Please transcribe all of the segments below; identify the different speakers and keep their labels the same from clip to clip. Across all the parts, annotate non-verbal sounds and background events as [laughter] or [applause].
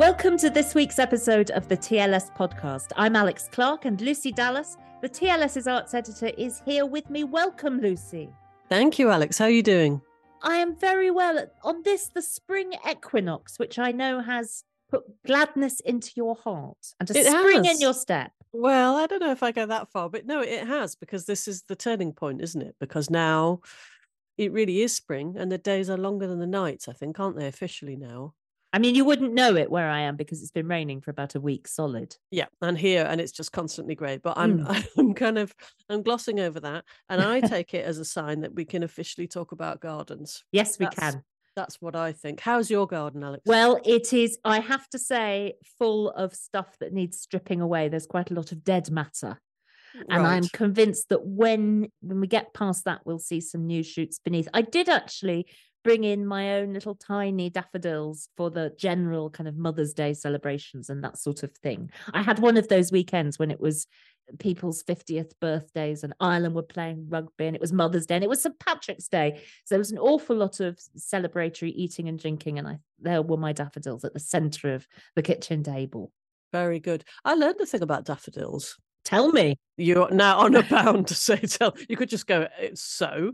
Speaker 1: Welcome to this week's episode of the TLS podcast. I'm Alex Clark and Lucy Dallas, the TLS's arts editor, is here with me. Welcome, Lucy.
Speaker 2: Thank you, Alex. How are you doing?
Speaker 1: I am very well. On this, the spring equinox, which I know has put gladness into your heart and a
Speaker 2: It
Speaker 1: spring
Speaker 2: has.
Speaker 1: in your step.
Speaker 2: Well, I don't know if I go that far, but no, it has because this is the turning point, isn't it? Because now it really is spring and the days are longer than the nights, I think, aren't they, officially now?
Speaker 1: I mean, you wouldn't know it where I am because it's been raining for about a week solid.
Speaker 2: Yeah, and here and it's just constantly grey. But I'm
Speaker 1: Mm. [laughs]
Speaker 2: I'm kind of I'm glossing over that. And I [laughs] take it as a sign that we can officially talk about gardens.
Speaker 1: Yes, we
Speaker 2: That's-
Speaker 1: can.
Speaker 2: That's what I think. How's your garden, Alex?
Speaker 1: Well, it is, I have to say, full of stuff that needs stripping away. There's quite a lot of dead matter. And I'm convinced that when when we get past that, we'll see some new shoots beneath. I did actually bring in my own little tiny daffodils for the general kind of Mother's Day celebrations and that sort of thing. I had one of those weekends when it was people's 50th birthdays and Ireland were playing rugby and it was Mother's Day and it was St. Patrick's Day. So there was an awful lot of celebratory eating and drinking. And I there were my daffodils at the centre of the kitchen table.
Speaker 2: Very good. I learned a thing about daffodils.
Speaker 1: Tell me.
Speaker 2: You're now on a [laughs] bound to say tell. You could just go uh, so.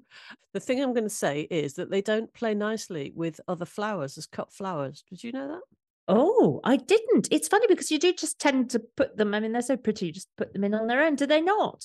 Speaker 2: The thing I'm going to say is that they don't play nicely with other flowers as cut flowers. Did you know that?
Speaker 1: Oh, I didn't. It's funny because you do just tend to put them. I mean, they're so pretty. You just put them in on their own. Do they not?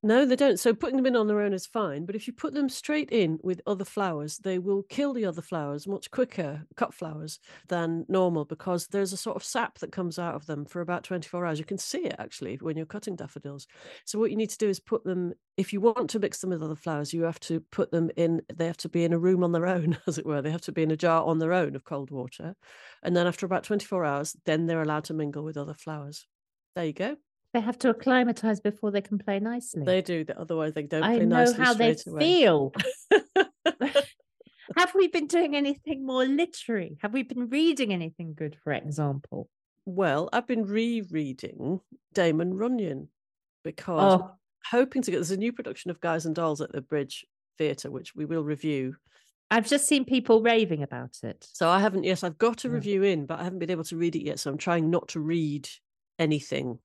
Speaker 2: No, they don't. So putting them in on their own is fine, but if you put them straight in with other flowers, they will kill the other flowers much quicker, cut flowers, than normal because there's a sort of sap that comes out of them for about 24 hours. You can see it actually when you're cutting daffodils. So what you need to do is put them if you want to mix them with other flowers, you have to put them in they have to be in a room on their own, [laughs] as it were. They have to be in a jar on their own of cold water. And then after about 24 hours, then they're allowed to mingle with other flowers. There you go.
Speaker 1: They have to acclimatize before they can play nicely.
Speaker 2: They do. Otherwise, they don't
Speaker 1: I
Speaker 2: play
Speaker 1: know
Speaker 2: nicely
Speaker 1: how they
Speaker 2: away.
Speaker 1: feel. [laughs] [laughs] Have we been doing anything more literary? Have we been reading anything good, for example?
Speaker 2: Well, I've been rereading Damon Runyon because
Speaker 1: Oh,
Speaker 2: hoping to get there's a new production of Guys and Dolls at the Bridge Theatre, which we will review.
Speaker 1: I've just seen people raving about it.
Speaker 2: So I haven't, yes, I've got a review in, but I haven't been able to read it yet. So I'm trying not to read anything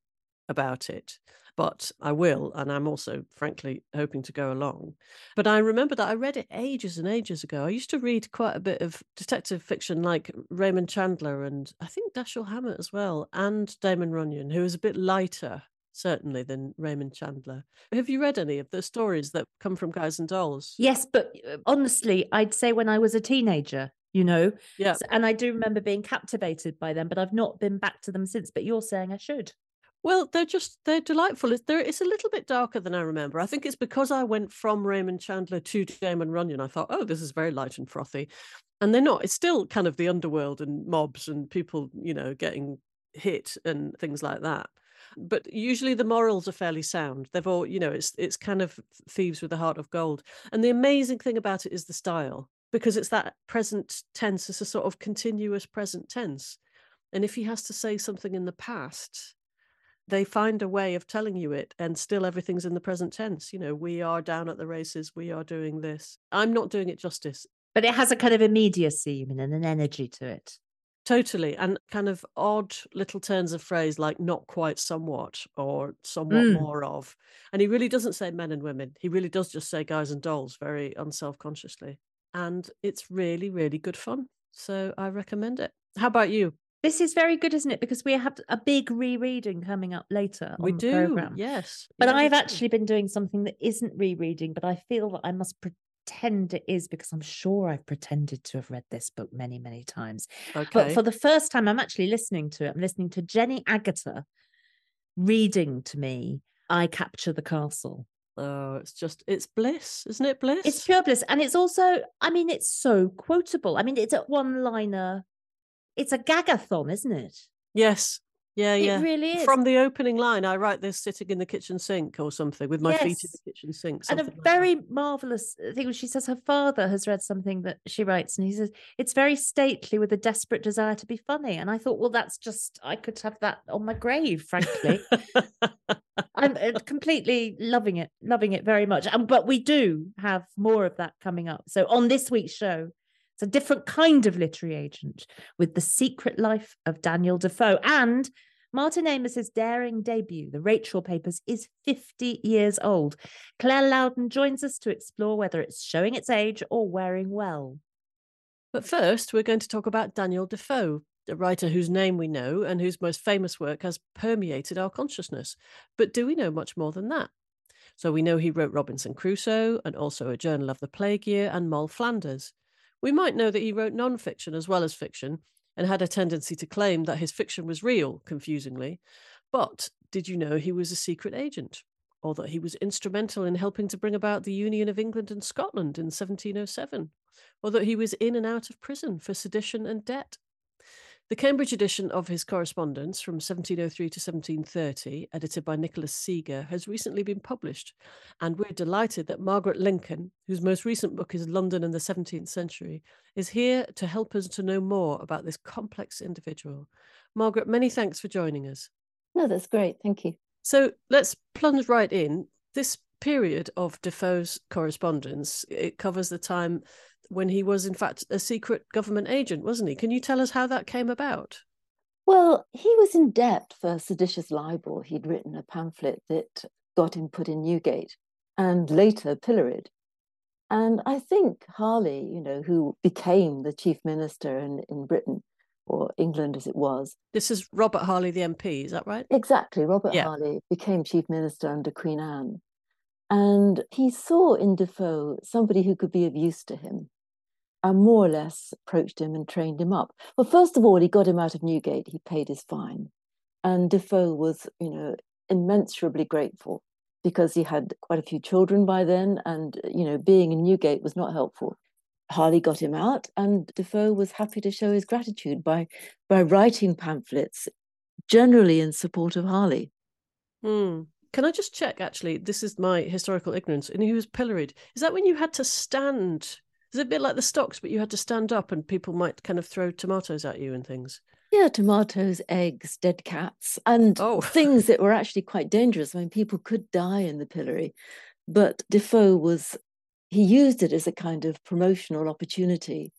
Speaker 2: about it, but I will. And I'm also, frankly, hoping to go along. But I remember that I read it ages and ages ago. I used to read quite a bit of detective fiction like Raymond Chandler and I think Dashiell Hammett as well, and Damon Runyon, who is a bit lighter. Certainly than Raymond Chandler. Have you read any of the stories that come from Guys and Dolls?
Speaker 1: Yes, but uh, honestly, I'd say when I was a teenager, you know,
Speaker 2: Yeah.
Speaker 1: And I do remember being captivated by them, but I've not been back to them since. But you're saying I should.
Speaker 2: Well, they're just they're delightful. It's they're, it's a little bit darker than I remember. I think it's because I went from Raymond Chandler to Damon Runyon. I thought, oh, this is very light and frothy, and they're not. It's still kind of the underworld and mobs and people, you know, getting hit and things like that. But usually the morals are fairly sound. They've all, you know, it's it's kind of thieves with a heart of gold. And the amazing thing about it is the style because it's that present tense. It's a sort of continuous present tense. And if he has to say something in the past, they find a way of telling you it and still everything's in the present tense you know we are down at the races we are doing this i'm not doing it justice
Speaker 1: But it has a kind of immediacy, and an energy to it.
Speaker 2: totally and kind of odd little turns of phrase like not quite somewhat or somewhat
Speaker 1: Mm.
Speaker 2: more of and he really doesn't say men and women he really does just say guys and dolls very unself-consciously and it's really really good fun so i recommend it how about you
Speaker 1: This is very good, isn't it? Because we have a big rereading coming up later.
Speaker 2: we
Speaker 1: on the
Speaker 2: do
Speaker 1: programme.
Speaker 2: yes
Speaker 1: But I've actually been doing something that isn't rereading, but I feel that I must pretend it is because I'm sure I've pretended to have read this book many, many times.
Speaker 2: okay
Speaker 1: But for the first time, I'm actually listening to it. I'm listening to Jenny Agutter reading to me I Capture the Castle.
Speaker 2: oh it's just it's bliss isn't it bliss
Speaker 1: It's pure bliss. And it's also, I mean, it's so quotable. I mean, it's a one liner, it's a gagathon, isn't it?
Speaker 2: Yes. Yeah, yeah.
Speaker 1: It
Speaker 2: yeah.
Speaker 1: really is.
Speaker 2: From the opening line, I write this sitting in the kitchen sink or something with my feet in the kitchen sink.
Speaker 1: and a
Speaker 2: like that.
Speaker 1: very marvelous thing was she says her father has read something that she writes and he says it's very stately with a desperate desire to be funny and i thought well that's just i could have that on my grave frankly [laughs] i'm uh, completely loving it loving it very much and but we do have more of that coming up so on this week's show a different kind of literary agent with The Secret Life of Daniel Defoe. And Martin Amis's daring debut, The Rachel Papers, is 50 years old. Claire Lowdon joins us to explore whether it's showing its age or wearing well.
Speaker 2: But first, we're going to talk about Daniel Defoe, a writer whose name we know and whose most famous work has permeated our consciousness. But do we know much more than that? So we know he wrote Robinson Crusoe and also A Journal of the Plague Year and Moll Flanders. We might know that he wrote non fiction as well as fiction and had a tendency to claim that his fiction was real, confusingly. But did you know he was a secret agent? Or that he was instrumental in helping to bring about the Union of England and Scotland in 1707? or that he was in and out of prison for sedition and debt. The Cambridge edition of his correspondence from 1703 to 1730, edited by Nicholas Seager, has recently been published, and we're delighted that Margarette Lincoln, whose most recent book is London in the 17th Century, is here to help us to know more about this complex individual. Margarette, many thanks for joining us.
Speaker 3: No, that's great. Thank you.
Speaker 2: So let's plunge right in. This period of Defoe's correspondence, it covers the time when he was, in fact, a secret government agent, wasn't he? Can you tell us how that came about?
Speaker 3: Well, he was in debt for seditious libel. He'd written a pamphlet that got him put in Newgate and later pilloried. And I think Harley, you know, who became the chief minister in, in Britain, or England as it was.
Speaker 2: This is Robert Harley, the MP, is that right?
Speaker 3: Exactly. Robert yeah. Harley became chief minister under Queen Anne. And he saw in Defoe somebody who could be of use to him and more or less approached him and trained him up. Well, first of all, he got him out of Newgate. He paid his fine. And Defoe was, you know, immeasurably grateful because he had quite a few children by then. And, you know, being in Newgate was not helpful. Harley got him out, and Defoe was happy to show his gratitude by, by writing pamphlets, generally in support of Harley.
Speaker 2: Hmm. Can I just check? Actually, this is my historical ignorance. And he was pilloried. Is that when you had to stand it's a bit like the stocks, but you had to stand up and people might kind of throw tomatoes at you and things.
Speaker 3: Yeah, tomatoes, eggs, dead cats, and oh. things that were actually quite dangerous. I mean, people could die in the pillory. But Defoe was, he used it as a kind of promotional opportunity.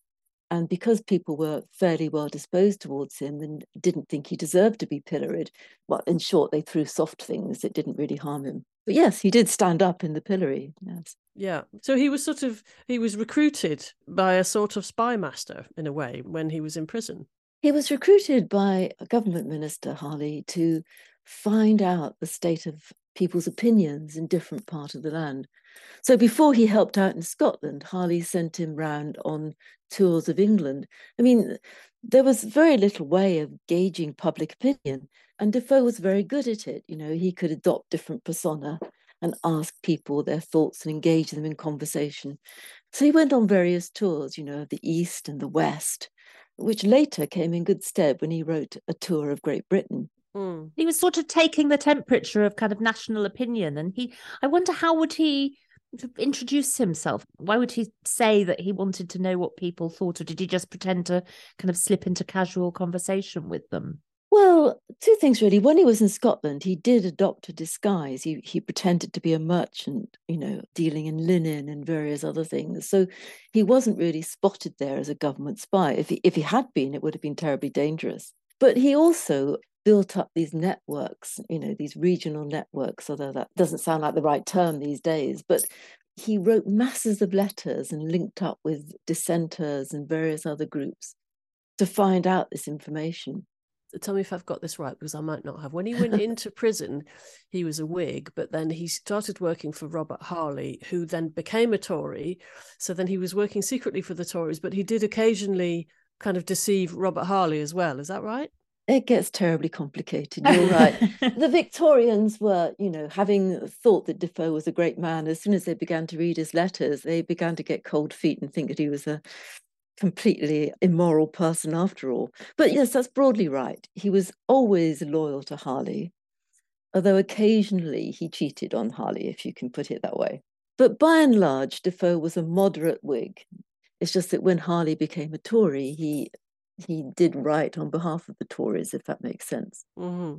Speaker 3: And because people were fairly well disposed towards him and didn't think he deserved to be pilloried, well, in short, they threw soft things that didn't really harm him. But yes, he did stand up in the pillory. Yes.
Speaker 2: Yeah. So he was sort of he was recruited by a sort of spy master in a way when he was in prison.
Speaker 3: He was recruited by a government minister, Harley, to find out the state of people's opinions in different parts of the land. So before he helped out in Scotland, Harley sent him round on tours of England. I mean, there was very little way of gauging public opinion. And Defoe was very good at it. You know, he could adopt different persona and ask people their thoughts and engage them in conversation. So he went on various tours, you know, of the East and the West, which later came in good stead when he wrote a tour of Great Britain.
Speaker 1: Mm. He was sort of taking the temperature of kind of national opinion. And he, I wonder how would he introduce himself? Why would he say that he wanted to know what people thought, or did he just pretend to kind of slip into casual conversation with them?
Speaker 3: Well, two things really. When he was in Scotland, he did adopt a disguise. He he pretended to be a merchant, you know, dealing in linen and various other things. So he wasn't really spotted there as a government spy. If he if he had been, it would have been terribly dangerous. But he also built up these networks, you know, these regional networks, although that doesn't sound like the right term these days, but he wrote masses of letters and linked up with dissenters and various other groups to find out this information
Speaker 2: tell me if I've got this right because I might not have. When he went [laughs] into prison, he was a Whig, but then he started working for Robert Harley, who then became a Tory. So then he was working secretly for the Tories, but he did occasionally kind of deceive Robert Harley as well. Is that right?
Speaker 3: It gets terribly complicated. You're right. [laughs] the Victorians were, you know, having thought that Defoe was a great man. As soon as they began to read his letters, they began to get cold feet and think that he was a completely immoral person after all. But yes, that's broadly right. He was always loyal to Harley, although occasionally he cheated on Harley, if you can put it that way. But by and large, Defoe was a moderate Whig. It's just that when Harley became a Tory, he he did right on behalf of the Tories, if that makes sense.
Speaker 2: Mm-hmm.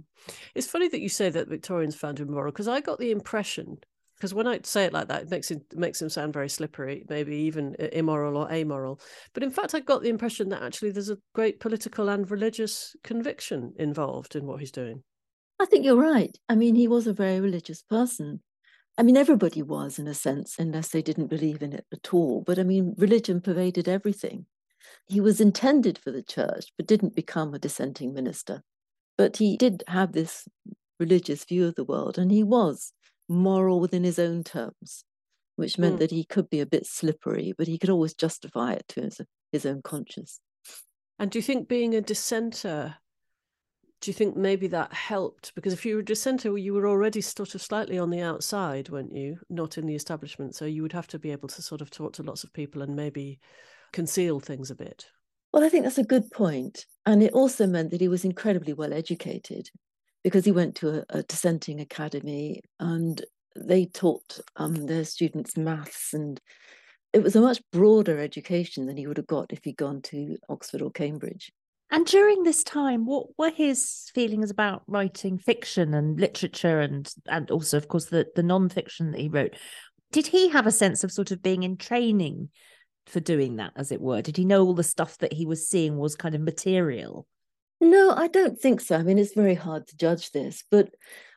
Speaker 2: It's funny that you say that Victorians found him moral because I got the impression because when I say it like that, it makes it makes him sound very slippery, maybe even immoral or amoral. But in fact, I got the impression that actually there's a great political and religious conviction involved in what he's doing.
Speaker 3: I think you're right. I mean, he was a very religious person. I mean, everybody was in a sense, unless they didn't believe in it at all. But I mean, religion pervaded everything. He was intended for the church, but didn't become a dissenting minister. But he did have this religious view of the world, and he was moral within his own terms, which meant mm. that he could be a bit slippery, but he could always justify it to his, his own conscience.
Speaker 2: And do you think being a dissenter, do you think maybe that helped? Because if you were a dissenter, you were already sort of slightly on the outside, weren't you? Not in the establishment. So you would have to be able to sort of talk to lots of people and maybe conceal things a bit.
Speaker 3: Well, I think that's a good point. And it also meant that he was incredibly well educated because he went to a, a dissenting academy and they taught um, their students maths and it was a much broader education than he would have got if he'd gone to Oxford or Cambridge.
Speaker 1: And during this time, what were his feelings about writing fiction and literature and and also, of course, the, the non-fiction that he wrote? Did he have a sense of sort of being in training for doing that, as it were? Did he know all the stuff that he was seeing was kind of material?
Speaker 3: No, I don't think so. I mean, it's very hard to judge this, but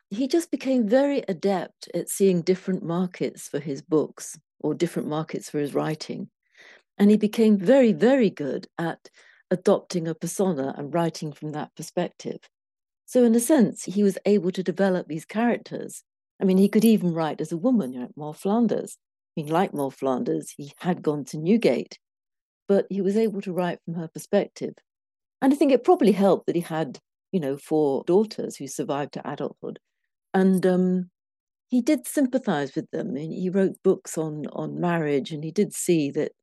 Speaker 3: he just became very adept at seeing different markets for his books or different markets for his writing. And he became very, very good at adopting a persona and writing from that perspective. So, in a sense, he was able to develop these characters. I mean, he could even write as a woman, you know, Moll Flanders. Mean, like Moll Flanders, he had gone to Newgate, but he was able to write from her perspective. And I think it probably helped that he had, you know, four daughters who survived to adulthood. And um, he did sympathize with them. And he wrote books on, on marriage, and he did see that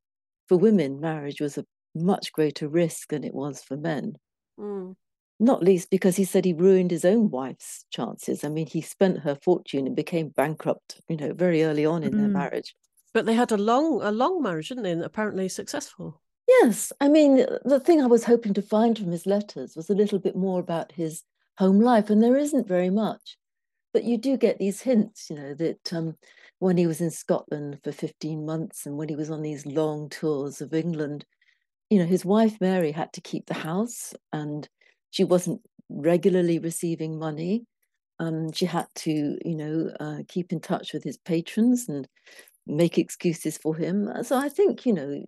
Speaker 3: for women, marriage was a much greater risk than it was for men. Mm. Not least because he said he ruined his own wife's chances. I mean, he spent her fortune and became bankrupt, you know, very early on in mm. their marriage.
Speaker 2: But they had a long, a long marriage, didn't they? And apparently successful.
Speaker 3: Yes, I mean, the thing I was hoping to find from his letters was a little bit more about his home life, and there isn't very much. But you do get these hints, you know, that um, when he was in Scotland for 15 months and when he was on these long tours of England, you know, his wife Mary had to keep the house and she wasn't regularly receiving money. Um, she had to, you know, uh, keep in touch with his patrons and make excuses for him. So I think, you know,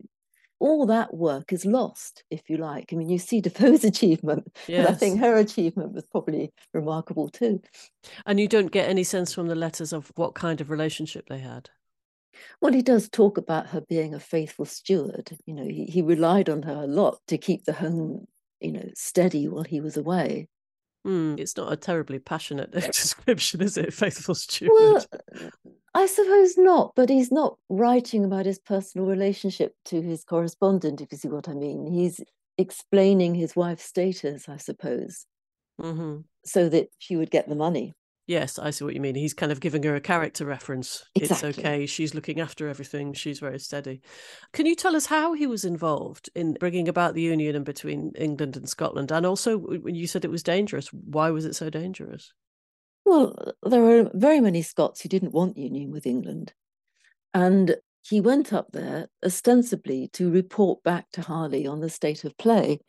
Speaker 3: all that work is lost, if you like. I mean, you see [laughs] Defoe's achievement, yes. but I think her achievement was probably remarkable too.
Speaker 2: And you don't get any sense from the letters of what kind of relationship they had.
Speaker 3: Well, he does talk about her being a faithful steward. You know, he, he relied on her a lot to keep the home, you know, steady while he was away.
Speaker 2: Mm, it's not a terribly passionate [laughs] [laughs] description, is it? [laughs] Faithful steward.
Speaker 3: Well, I suppose not, but he's not writing about his personal relationship to his correspondent, if you see what I mean. He's explaining his wife's status, I suppose, mm-hmm. so that she would get the money.
Speaker 2: Yes, I see what you mean. He's kind of giving her a character reference. Exactly. It's okay. She's looking after everything. She's very steady. Can you tell us how he was involved in bringing about the union between England and Scotland? And also, when you said it was dangerous, why was it so dangerous?
Speaker 3: Well, there were very many Scots who didn't want union with England. And he went up there ostensibly to report back to Harley on the state of play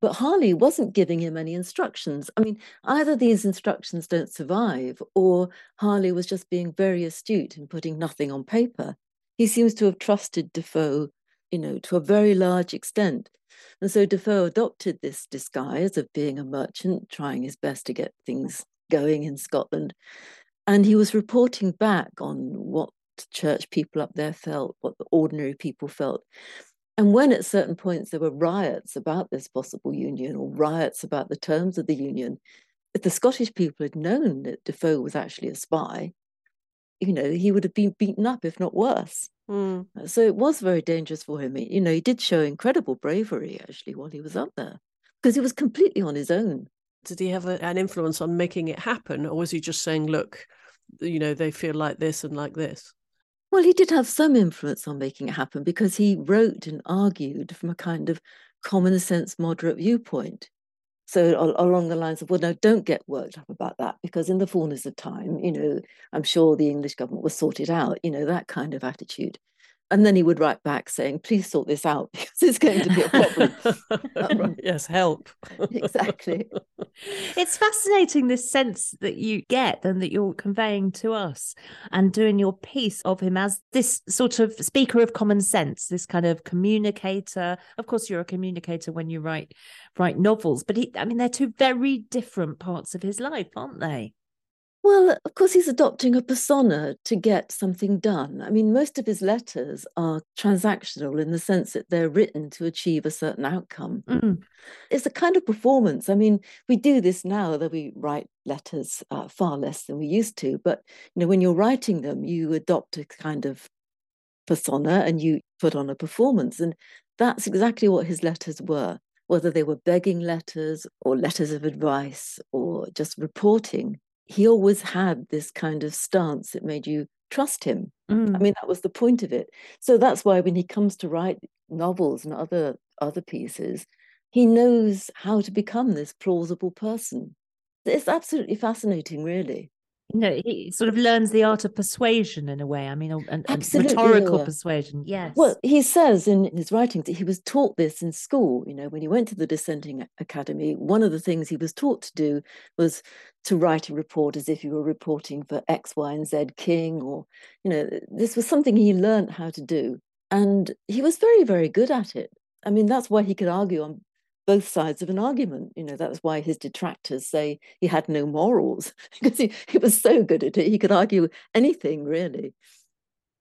Speaker 3: but Harley wasn't giving him any instructions. I mean, either these instructions don't survive, or Harley was just being very astute in putting nothing on paper. He seems to have trusted Defoe, you know, to a very large extent. And so Defoe adopted this disguise of being a merchant, trying his best to get things going in Scotland. And he was reporting back on what church people up there felt, what the ordinary people felt. And when at certain points there were riots about this possible union or riots about the terms of the union, if the Scottish people had known that Defoe was actually a spy, you know, he would have been beaten up, if not worse. Mm. So it was very dangerous for him. You know, he did show incredible bravery actually while he was up there because he was completely on his own.
Speaker 2: Did he have a, an influence on making it happen, or was he just saying, look, you know, they feel like this and like this?
Speaker 3: Well, he did have some influence on making it happen because he wrote and argued from a kind of common sense moderate viewpoint. So along the lines of, well, no, don't get worked up about that because in the fullness of time, you know, I'm sure the English government will sort it out, you know, that kind of attitude. And then he would write back saying, please sort this out [laughs] because it's going to be a problem. [laughs]
Speaker 2: um, yes, help. [laughs]
Speaker 3: exactly.
Speaker 1: It's fascinating this sense that you get and that you're conveying to us and doing your piece of him as this sort of speaker of common sense, this kind of communicator. Of course, you're a communicator when you write write novels, but he, I mean, they're two very different parts of his life, aren't they?
Speaker 3: Well, of course, he's adopting a persona to get something done. I mean, most of his letters are transactional in the sense that they're written to achieve a certain outcome. Mm. It's a kind of performance. I mean, we do this now that we write letters uh, far less than we used to, but you know, when you're writing them, you adopt a kind of persona and you put on a performance, and that's exactly what his letters were. Whether they were begging letters or letters of advice or just reporting, he always had this kind of stance that made you trust him. Mm. I mean, that was the point of it. So that's why when he comes to write novels and other other pieces, he knows how to become this plausible person. It's absolutely fascinating, really
Speaker 1: you know, he sort of learns the art of persuasion in a way. I mean, and, and rhetorical yeah. persuasion. Yes.
Speaker 3: Well, he says in his writings that he was taught this in school. You know, when he went to the dissenting academy, one of the things he was taught to do was to write a report as if you were reporting for X, Y, and Z king, or you know, this was something he learned how to do, and he was very, very good at it. I mean, that's why he could argue on both sides of an argument. You know, that's why his detractors say he had no morals, [laughs] because he, he was so good at it. He could argue anything, really.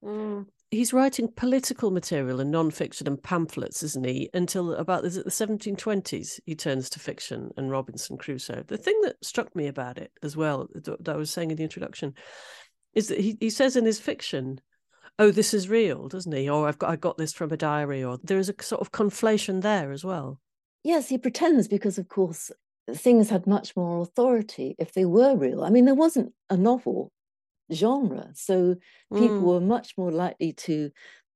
Speaker 2: Mm. He's writing political material and non-fiction and pamphlets, isn't he? Until about is it the 1720s he turns to fiction and Robinson Crusoe. The thing that struck me about it as well, that I was saying in the introduction, is that he, he says in his fiction, oh, this is real, doesn't he? Or I've got I got this from a diary, or there is a sort of conflation there as well.
Speaker 3: Yes, he pretends because, of course, things had much more authority if they were real. I mean, there wasn't a novel genre, so people mm. were much more likely to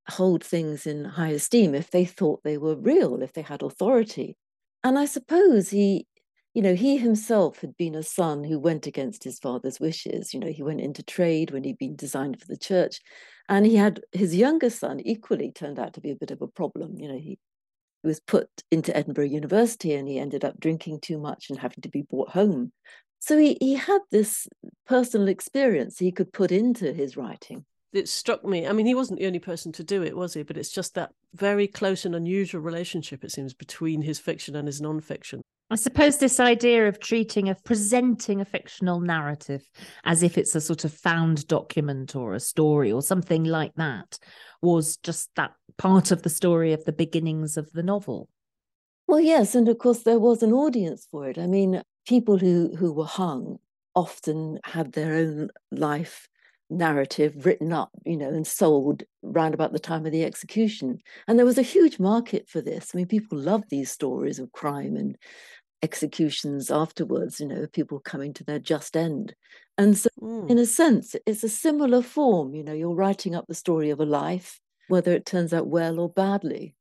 Speaker 3: hold things in high esteem if they thought they were real, if they had authority. And I suppose he, you know, he himself had been a son who went against his father's wishes. You know, he went into trade when he'd been designed for the church. And he had his younger son equally turned out to be a bit of a problem. You know, he he was put into Edinburgh University and he ended up drinking too much and having to be brought home. So he, he had this personal experience he could put into his writing.
Speaker 2: It struck me. I mean, he wasn't the only person to do it, was he? But it's just that very close and unusual relationship, it seems, between his fiction and his non-fiction.
Speaker 1: I suppose this idea of treating a presenting a fictional narrative as if it's a sort of found document or a story or something like that was just that part of the story of the beginnings of the novel.
Speaker 3: Well, yes, and of course there was an audience for it. I mean, people who who were hung often had their own life narrative written up, you know, and sold round about the time of the execution. And there was a huge market for this. I mean, people love these stories of crime and executions afterwards, you know, people coming to their just end. And so, mm. in a sense, it's a similar form, you know, you're writing up the story of a life, whether it turns out well or badly.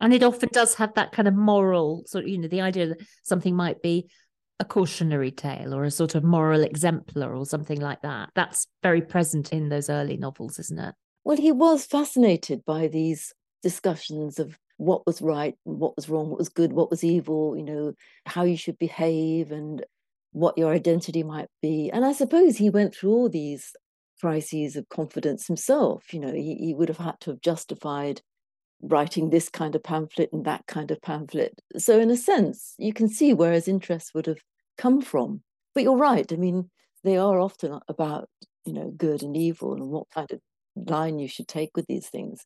Speaker 1: And it often does have that kind of moral sort of, you know, the idea that something might be a cautionary tale or a sort of moral exemplar or something like that. That's very present in those early novels, isn't it?
Speaker 3: Well, he was fascinated by these discussions of what was right what was wrong, what was good, what was evil, you know, how you should behave and what your identity might be. And I suppose he went through all these crises of confidence himself. You know, he, he would have had to have justified writing this kind of pamphlet and that kind of pamphlet. So, in a sense, you can see where his interest would have come from. But you're right. I mean, they are often about, you know, good and evil and what kind of line you should take with these things.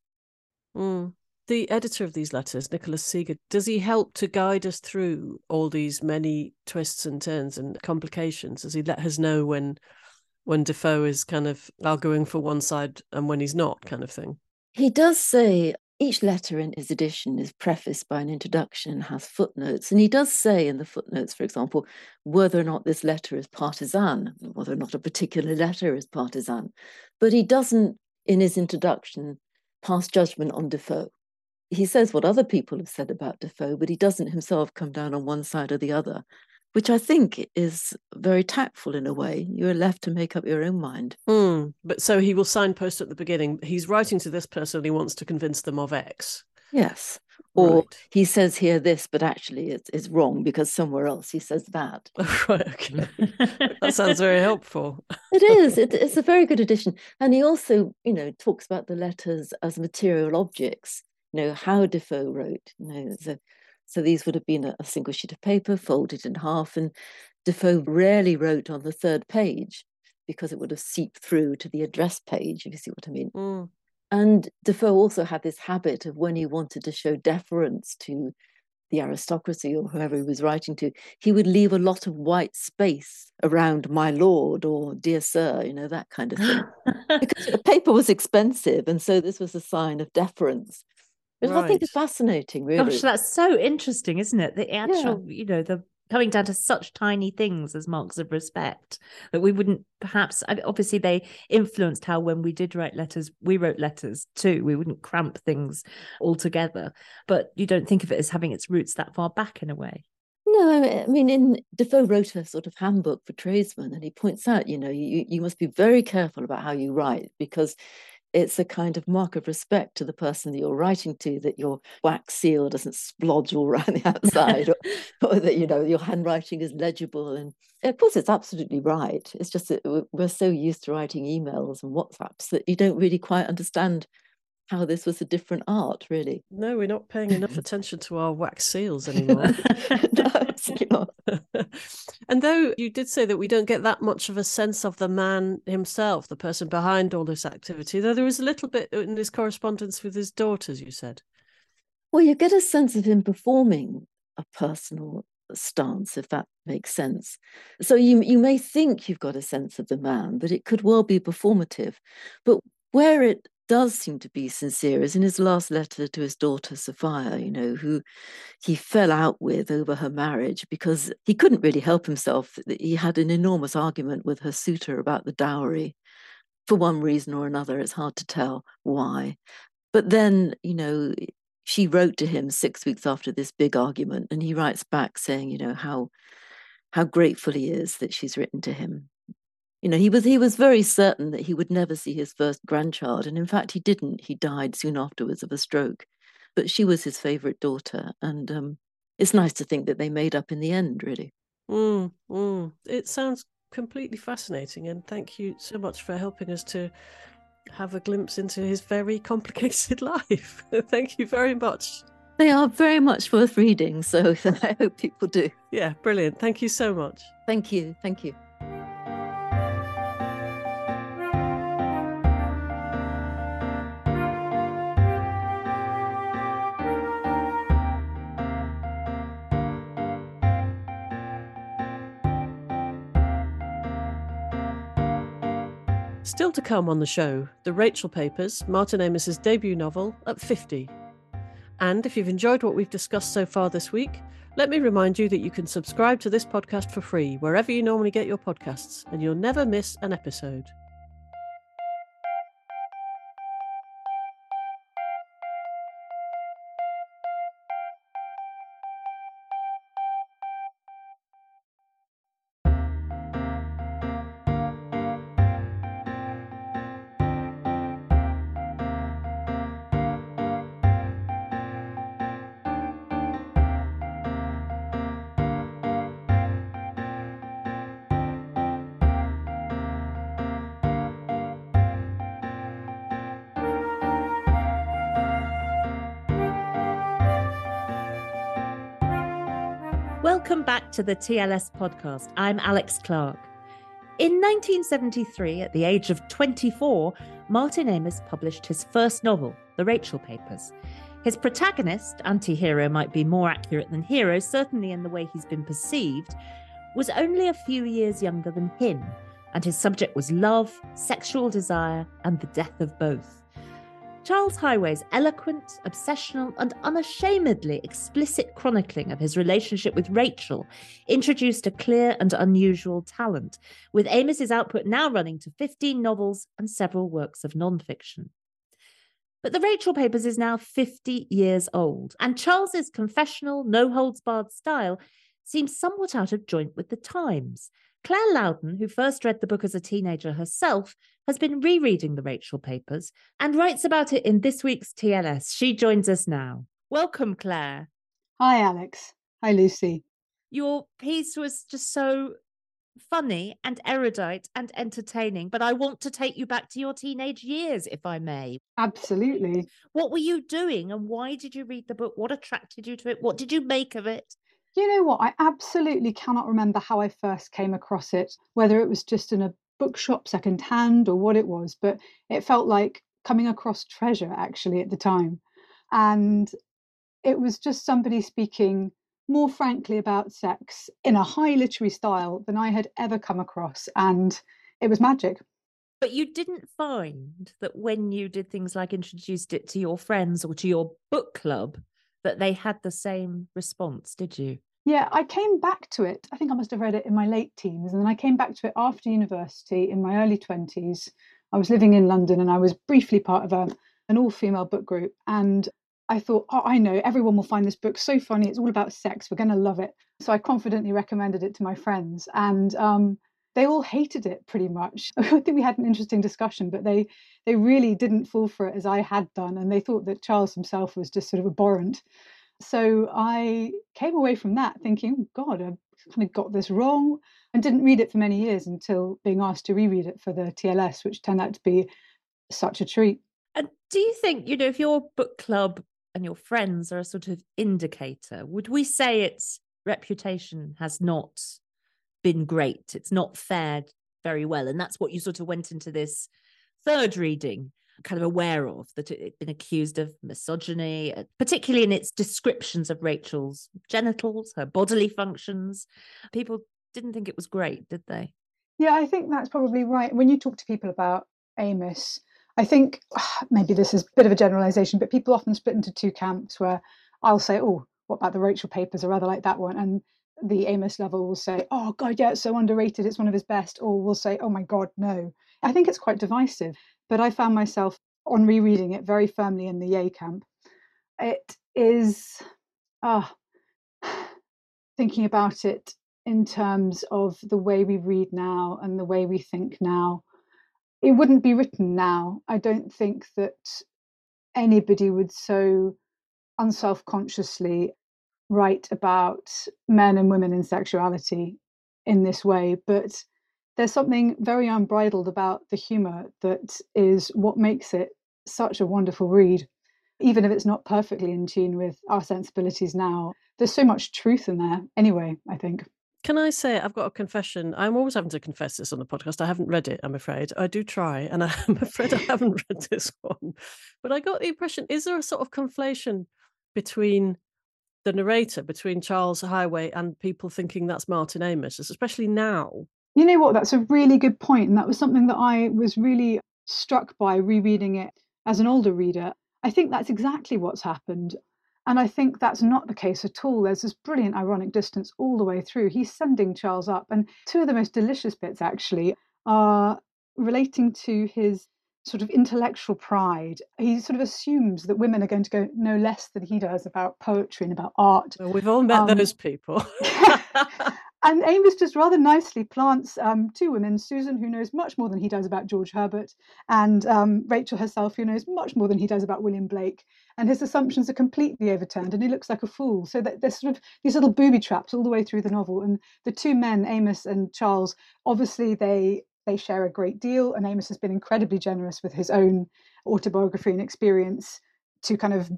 Speaker 2: Mm the editor of these letters, Nicholas Seager, does he help to guide us through all these many twists and turns and complications? Does he let us know when when Defoe is kind of arguing for one side and when he's not, kind of thing?
Speaker 3: He does say each letter in his edition is prefaced by an introduction, and has footnotes, and he does say in the footnotes, for example, whether or not this letter is partisan, whether or not a particular letter is partisan. But he doesn't, in his introduction, pass judgment on Defoe he says what other people have said about Defoe, but he doesn't himself come down on one side or the other, which I think is very tactful in a way. You're left to make up your own mind.
Speaker 2: Mm, but so he will signpost at the beginning. He's writing to this person. He wants to convince them of X.
Speaker 3: Yes. Or
Speaker 2: Right.
Speaker 3: he says here this, but actually it's, it's wrong because somewhere else he says that. [laughs]
Speaker 2: right. Okay. that sounds very [laughs] helpful.
Speaker 3: It is. It, it's a very good addition. And he also, you know, talks about the letters as material objects, you know, how Defoe wrote. You know, so, so these would have been a, a single sheet of paper folded in half. And Defoe rarely wrote on the third page because it would have seeped through to the address page, if you see what I mean.
Speaker 2: Mm.
Speaker 3: And Defoe also had this habit of when he wanted to show deference to the aristocracy or whoever he was writing to, he would leave a lot of white space around my lord or dear sir, you know, that kind of thing. [laughs] because the paper was expensive. And so this was a sign of deference. Which I think is fascinating, really.
Speaker 1: Gosh, that's so interesting, isn't it? The actual, you know, the coming down to such tiny things as marks of respect that we wouldn't perhaps obviously they influenced how when we did write letters we wrote letters too we wouldn't cramp things altogether but you don't think of it as having its roots that far back in a way
Speaker 3: No, I mean, in Defoe wrote a sort of handbook for tradesmen, and he points out, you know, you, you must be very careful about how you write because it's a kind of mark of respect to the person that you're writing to that your wax seal doesn't splodge all [laughs] around the outside, or, or that you know your handwriting is legible. And of course, it's absolutely right. It's just that we- we're so used to writing emails and WhatsApps that you don't really quite understand how this was a different art, really.
Speaker 2: No, we're not paying enough [laughs] attention to our wax seals anymore. [laughs]
Speaker 3: no, not. [laughs]
Speaker 2: and though you did say that we don't get that much of a sense of the man himself, the person behind all this activity, though there is a little bit in his correspondence with his daughters, you said.
Speaker 3: Well, you get a sense of him performing a personal stance, if that makes sense. So you you may think you've got a sense of the man, but it could well be performative. But where it does seem to be sincere is in his last letter to his daughter Sophia, you know, who he fell out with over her marriage because he couldn't really help himself. He had an enormous argument with her suitor about the dowry. For one reason or another, it's hard to tell why. But then, you know, she wrote to him six weeks after this big argument, and he writes back saying, you know, how how grateful he is that she's written to him. You know, he was he was very certain that he would never see his first grandchild, and in fact, he didn't. He died soon afterwards of a stroke. But she was his favorite daughter, and um, it's nice to think that they made up in the end. Really,
Speaker 2: Mm, mm. It sounds completely fascinating, and thank you so much for helping us to have a glimpse into his very [laughs] complicated life. [laughs] thank you very much.
Speaker 3: they are very much worth reading. So [laughs] I hope people do.
Speaker 2: Yeah, brilliant. Thank you so much.
Speaker 3: Thank you, thank you.
Speaker 2: Still to come on the show, The Rachel Papers, Martin Amis's debut novel, at 50. And if you've enjoyed what we've discussed so far this week, let me remind you that you can subscribe to this podcast for free wherever you normally get your podcasts, and you'll never miss an episode.
Speaker 1: Back to the TLS podcast. I'm Alex Clark. In 1973, at the age of 24, Martin Amis published his first novel, The Rachel Papers. His protagonist, anti hero might be more accurate than hero, certainly in the way he's been perceived, was only a few years younger than him, and his subject was love, sexual desire, and the death of both. Charles Highway's eloquent, obsessional, and unashamedly explicit chronicling of his relationship with Rachel introduced a clear and unusual talent, with Amis's output now running to 15 novels and several works of nonfiction. But the Rachel Papers is now 50 years old, and Charles's confessional, no holds barred style seems somewhat out of joint with the times. Claire Lowdon, who first read the book as a teenager herself, has been rereading the Rachel Papers and writes about it in this week's TLS. She joins us now. Welcome, Claire.
Speaker 4: Hi, Alex. Hi, Lucy.
Speaker 1: Your piece was just so funny and erudite and entertaining, but I want to take you back to your teenage years, if I may.
Speaker 4: Absolutely.
Speaker 1: What were you doing and why did you read the book? What attracted you to it? What did you make of it?
Speaker 4: You know what? I absolutely cannot remember how I first came across it, whether it was just in a bookshop secondhand or what it was, but it felt like coming across treasure actually at the time. And it was just somebody speaking more frankly about sex in a high literary style than I had ever come across. And it was magic.
Speaker 1: But you didn't find that when you did things like introduced it to your friends or to your book club, that they had the same response, did you?
Speaker 4: Yeah, I came back to it. I think I must have read it in my late teens. And then I came back to it after university in my early 20s. I was living in London and I was briefly part of a, an all female book group. And I thought, oh, I know, everyone will find this book so funny. It's all about sex. We're going to love it. So I confidently recommended it to my friends, and um, they all hated it pretty much. [laughs] I think we had an interesting discussion, but they they really didn't fall for it as I had done, and they thought that Charles himself was just sort of abhorrent. So I came away from that thinking, God, I've kind of got this wrong, and didn't read it for many years until being asked to reread it for the TLS, which turned out to be such a treat.
Speaker 1: And do you think, you know, if your book club and your friends are a sort of indicator. Would we say its reputation has not been great? It's not fared very well. And that's what you sort of went into this third reading kind of aware of that it had been accused of misogyny, uh, particularly in its descriptions of Rachel's genitals, her bodily functions. People didn't think it was great, did they?
Speaker 4: Yeah, I think that's probably right. When you talk to people about Amis, I think maybe this is a bit of a generalization, but people often split into two camps where I'll say, oh, what about the Rachel papers or rather like that one? And the Amis level will say, oh, God, yeah, it's so underrated. It's one of his best. Or will say, oh, my God, no. I think it's quite divisive. But I found myself on rereading it very firmly in the yay camp. It is, ah, [sighs] thinking about it in terms of the way we read now and the way we think now it wouldn't be written now. I don't think that anybody would so unself consciously write about men and women and sexuality in this way. But there's something very unbridled about the humor that is what makes it such a wonderful read. Even if it's not perfectly in tune with our sensibilities now, there's so much truth in there anyway, I think.
Speaker 2: Can I say I've got a confession? I'm always having to confess this on the podcast. I haven't read it, I'm afraid. I do try, and [laughs] I'm afraid I [laughs] haven't read this one. But I got the impression is there a sort of conflation between the narrator, between Charles Highway and people thinking that's Martin Amis, especially now?
Speaker 4: You know what? That's a really good point, And that was something that I was really struck by rereading it as an older reader. I think that's exactly what's happened. And I think that's not the case at all. There's this brilliant ironic distance all the way through. He's sending Charles up. And two of the most delicious bits, actually, are relating to his sort of intellectual pride. He sort of assumes that women are going to go no less than he does about poetry and about art.
Speaker 2: Well, we've all met um, those people. [laughs] [laughs]
Speaker 4: and Amis just rather nicely plants um, two women Susan, who knows much more than he does about George Herbert, and um, Rachel herself, who knows much more than he does about William Blake. And his assumptions are completely overturned, and he looks like a fool. So that there's sort of these little booby traps all the way through the novel. And the two men, Amis and Charles, obviously they they share a great deal, and Amis has been incredibly generous with his own autobiography and experience to kind of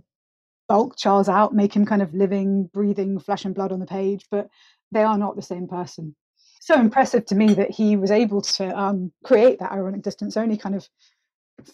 Speaker 4: bulk Charles out, make him kind of living, breathing flesh and blood on the page. But they are not the same person. So impressive to me that he was able to um, create that ironic distance only kind of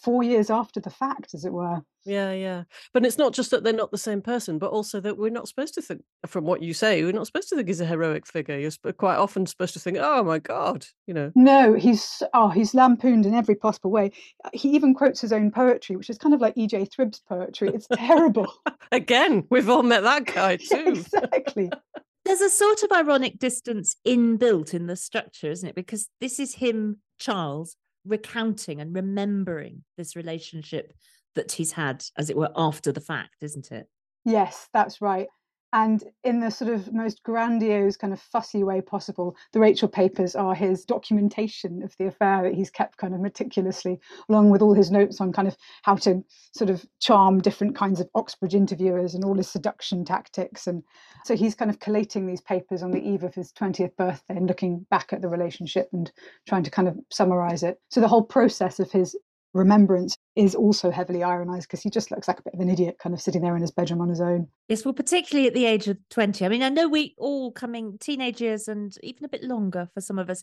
Speaker 4: four years after the fact, as it were.
Speaker 2: Yeah, yeah. But it's not just that they're not the same person, but also that we're not supposed to think, from what you say, we're not supposed to think he's a heroic figure. You're quite often supposed to think, oh my God, you know.
Speaker 4: No, he's, oh, he's lampooned in every possible way. Uh, he even quotes his own poetry, which is kind of like E.J. Thribb's poetry. It's terrible. [laughs]
Speaker 2: Again, we've all met that guy [laughs] too.
Speaker 4: exactly [laughs]
Speaker 1: there's a sort of ironic distance inbuilt in the structure, isn't it? Because this is him, Charles, recounting and remembering this relationship that he's had, as it were, after the fact, isn't it?
Speaker 4: Yes, that's right and in the sort of most grandiose kind of fussy way possible the rachel papers are his documentation of the affair that he's kept kind of meticulously along with all his notes on kind of how to sort of charm different kinds of oxbridge interviewers and all his seduction tactics. And so he's kind of collating these papers on the eve of his 20th birthday and looking back at the relationship and trying to kind of summarize it. So the whole process of his remembrance is also heavily ironized because he just looks like a bit of an idiot kind of sitting there in his bedroom on his own.
Speaker 1: Yes, well, particularly at the age of 20. I mean, I know we all coming teenagers and even a bit longer for some of us,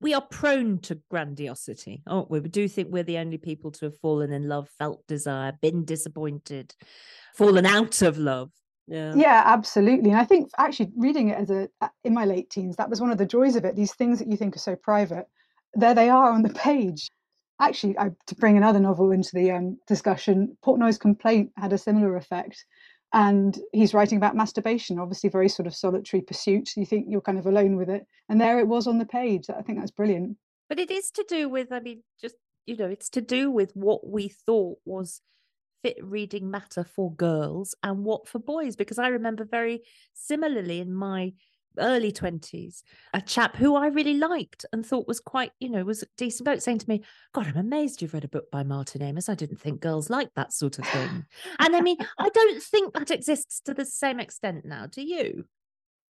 Speaker 1: we are prone to grandiosity, aren't we? We do think we're the only people to have fallen in love, felt desire, been disappointed, fallen out of love.
Speaker 4: Yeah. yeah, absolutely. And I think actually reading it as a uh, in my late teens, that was one of the joys of it. These things that you think are so private, there they are on the page actually, I, to bring another novel into the um, discussion, Portnoy's Complaint had a similar effect. And he's writing about masturbation, obviously, very sort of solitary pursuit. You think you're kind of alone with it. And there it was on the page. I think that's brilliant.
Speaker 1: But it is to do with, I mean, just, you know, it's to do with what we thought was fit reading matter for girls and what for boys. Because I remember very similarly in my early 20s, a chap who I really liked and thought was quite, you know, was a decent bloke saying to me, God, I'm amazed you've read a book by Martin Amis. I didn't think girls like that sort of thing. and I mean, I don't think that exists to the same extent now. Do you?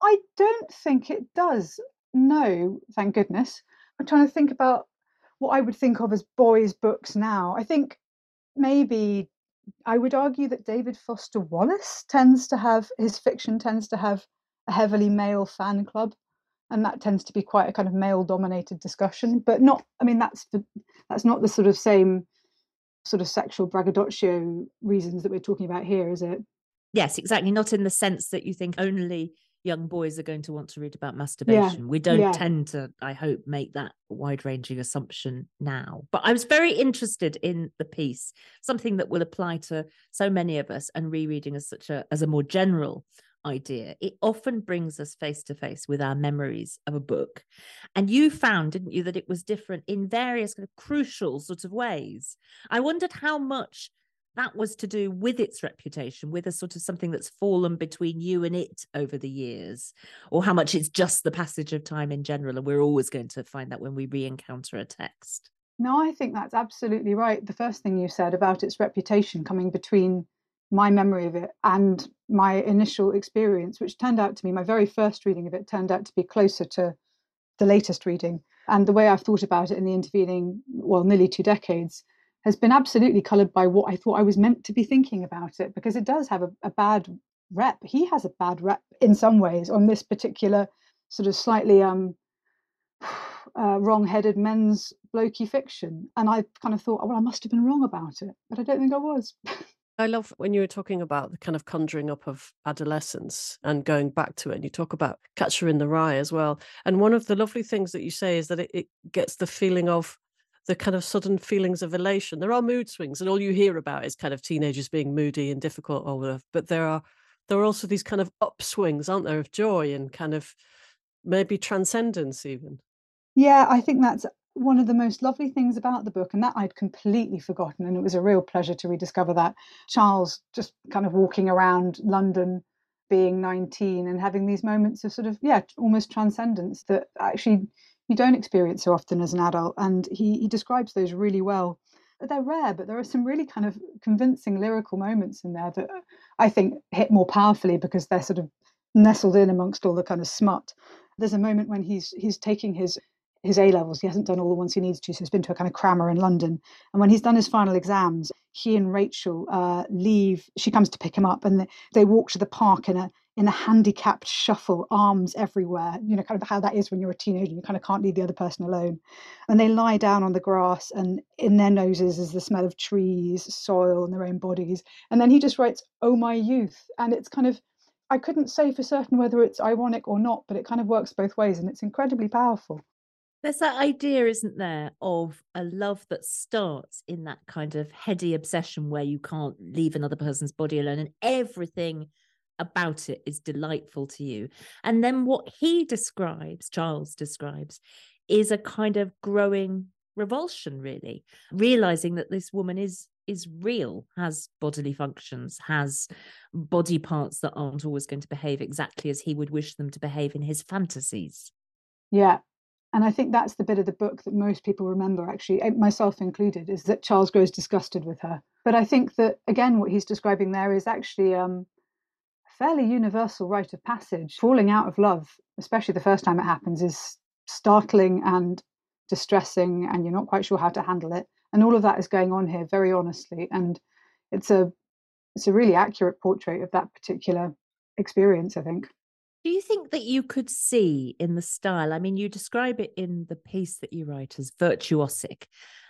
Speaker 4: I don't think it does. No, thank goodness. I'm trying to think about what I would think of as boys' books now. I think maybe I would argue that David Foster Wallace tends to have his fiction tends to have a heavily male fan club and that tends to be quite a kind of male dominated discussion but not i mean that's the that's not the sort of same sort of sexual braggadocio reasons that we're talking about here is it
Speaker 1: yes exactly not in the sense that you think only young boys are going to want to read about masturbation yeah. we don't yeah. tend to i hope make that wide ranging assumption now but i was very interested in the piece something that will apply to so many of us and rereading as such a as a more general idea, it often brings us face to face with our memories of a book. And you found, didn't you, that it was different in various kind of crucial sort of ways. I wondered how much that was to do with its reputation, with a sort of something that's fallen between you and it over the years, or how much it's just the passage of time in general. And we're always going to find that when we re encounter a text.
Speaker 4: No, I think that's absolutely right. The first thing you said about its reputation coming between my memory of it and my initial experience, which turned out to be my very first reading of it, turned out to be closer to the latest reading. And the way I've thought about it in the intervening, well, nearly two decades, has been absolutely coloured by what I thought I was meant to be thinking about it, because it does have a, a bad rep. He has a bad rep in some ways on this particular sort of slightly um, [sighs] uh, wrong-headed men's blokey fiction. And I kind of thought, oh, well, I must have been wrong about it, but I don't think I was. [laughs]
Speaker 2: I love when you were talking about the kind of conjuring up of adolescence and going back to it. And you talk about Catcher in the Rye as well. And one of the lovely things that you say is that it, it gets the feeling of the kind of sudden feelings of elation. There are mood swings, and all you hear about is kind of teenagers being moody and difficult or whatever. But there are there are also these kind of upswings, aren't there, of joy and kind of maybe transcendence even.
Speaker 4: Yeah, I think that's one of the most lovely things about the book, and that I'd completely forgotten, and it was a real pleasure to rediscover that. Charles just kind of walking around London, being 19, and having these moments of sort of, yeah, almost transcendence that actually you don't experience so often as an adult. And he, he describes those really well. They're rare, but there are some really kind of convincing lyrical moments in there that I think hit more powerfully because they're sort of nestled in amongst all the kind of smut. There's a moment when he's he's taking his his A levels. He hasn't done all the ones he needs to, so he's been to a kind of crammer in London. And when he's done his final exams, he and Rachel uh, leave. She comes to pick him up, and they walk to the park in a in a handicapped shuffle, arms everywhere. You know, kind of how that is when you're a teenager. You kind of can't leave the other person alone. And they lie down on the grass, and in their noses is the smell of trees, soil, and their own bodies. And then he just writes, "Oh my youth," and it's kind of I couldn't say for certain whether it's ironic or not, but it kind of works both ways, and it's incredibly powerful.
Speaker 1: There's that idea, isn't there, of a love that starts in that kind of heady obsession where you can't leave another person's body alone and everything about it is delightful to you. And then what he describes, Charles describes, is a kind of growing revulsion, really, realizing that this woman is is real, has bodily functions, has body parts that aren't always going to behave exactly as he would wish them to behave in his fantasies.
Speaker 4: Yeah. And I think that's the bit of the book that most people remember, actually, eh, myself included, is that Charles grows disgusted with her. But I think that, again, what he's describing there is actually um, a fairly universal rite of passage. Falling out of love, especially the first time it happens, is startling and distressing, and you're not quite sure how to handle it. And all of that is going on here very honestly. And it's a it's a really accurate portrait of that particular experience, I think.
Speaker 1: Do you think that you could see in the style? I mean, you describe it in the piece that you write as virtuosic,